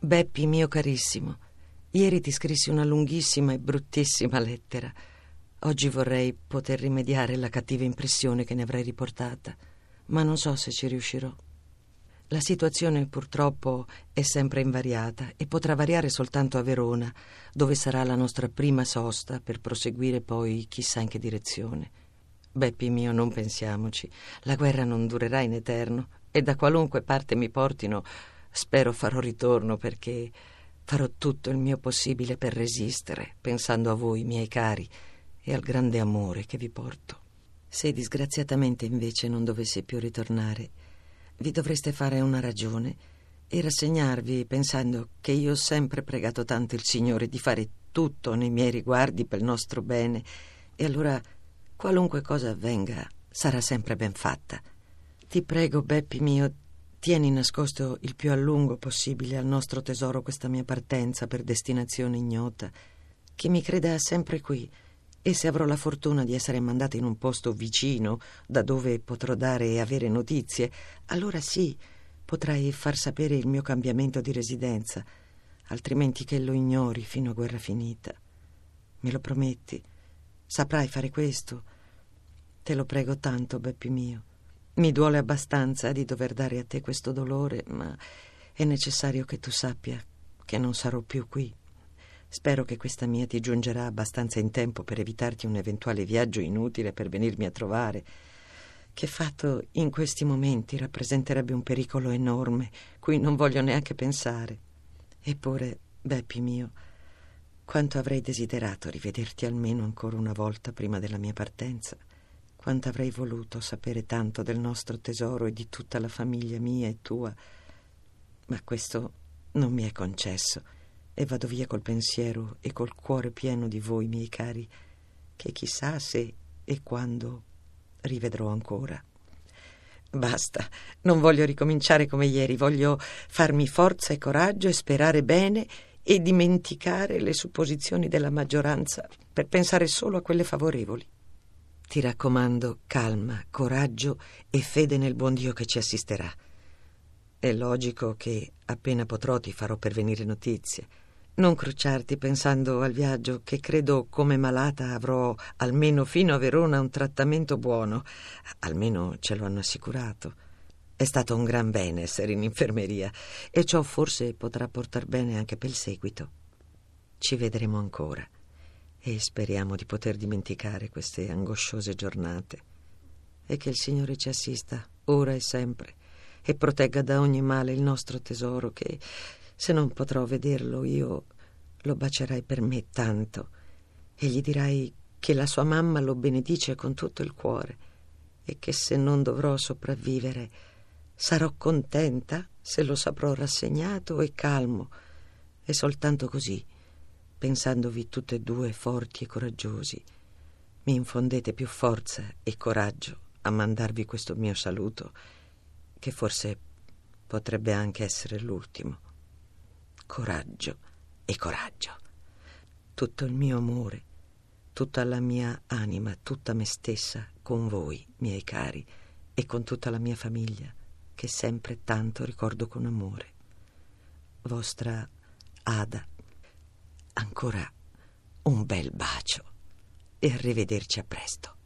Beppi, mio carissimo, ieri ti scrissi una lunghissima e bruttissima lettera. Oggi vorrei poter rimediare alla cattiva impressione che ne avrei riportata, ma non so se ci riuscirò. La situazione purtroppo è sempre invariata e potrà variare soltanto a Verona, dove sarà la nostra prima sosta per proseguire poi chissà in che direzione. Beppi mio, non pensiamoci, la guerra non durerà in eterno e da qualunque parte mi portino Spero farò ritorno perché farò tutto il mio possibile per resistere, pensando a voi, miei cari, e al grande amore che vi porto. Se disgraziatamente invece non dovessi più ritornare, vi dovreste fare una ragione e rassegnarvi pensando che io ho sempre pregato tanto il Signore di fare tutto nei miei riguardi per il nostro bene e allora qualunque cosa avvenga sarà sempre ben fatta. Ti prego, Beppi mio, Tieni nascosto il più a lungo possibile al nostro tesoro questa mia partenza per destinazione ignota, che mi creda sempre qui, e se avrò la fortuna di essere mandata in un posto vicino, da dove potrò dare e avere notizie, allora sì, potrai far sapere il mio cambiamento di residenza, altrimenti che lo ignori fino a guerra finita. Me lo prometti? Saprai fare questo? Te lo prego tanto, Beppi mio. Mi duole abbastanza di dover dare a te questo dolore, ma è necessario che tu sappia che non sarò più qui. Spero che questa mia ti giungerà abbastanza in tempo per evitarti un eventuale viaggio inutile per venirmi a trovare, che fatto in questi momenti rappresenterebbe un pericolo enorme, cui non voglio neanche pensare. Eppure, Beppi mio, quanto avrei desiderato rivederti almeno ancora una volta prima della mia partenza. Quanto avrei voluto sapere tanto del nostro tesoro e di tutta la famiglia mia e tua, ma questo non mi è concesso e vado via col pensiero e col cuore pieno di voi, miei cari, che chissà se e quando rivedrò ancora. Basta, non voglio ricominciare come ieri, voglio farmi forza e coraggio e sperare bene e dimenticare le supposizioni della maggioranza per pensare solo a quelle favorevoli. Ti raccomando calma, coraggio e fede nel buon Dio che ci assisterà. È logico che appena potrò ti farò pervenire notizie. Non crociarti pensando al viaggio che credo come malata avrò almeno fino a Verona un trattamento buono. Almeno ce lo hanno assicurato. È stato un gran bene essere in infermeria e ciò forse potrà portar bene anche per il seguito. Ci vedremo ancora e speriamo di poter dimenticare queste angosciose giornate e che il Signore ci assista ora e sempre e protegga da ogni male il nostro tesoro che se non potrò vederlo io lo bacierai per me tanto e gli dirai che la sua mamma lo benedice con tutto il cuore e che se non dovrò sopravvivere sarò contenta se lo saprò rassegnato e calmo e soltanto così pensandovi tutte e due forti e coraggiosi, mi infondete più forza e coraggio a mandarvi questo mio saluto, che forse potrebbe anche essere l'ultimo. Coraggio e coraggio. Tutto il mio amore, tutta la mia anima, tutta me stessa con voi, miei cari, e con tutta la mia famiglia, che sempre tanto ricordo con amore. Vostra Ada Ancora un bel bacio e arrivederci a presto.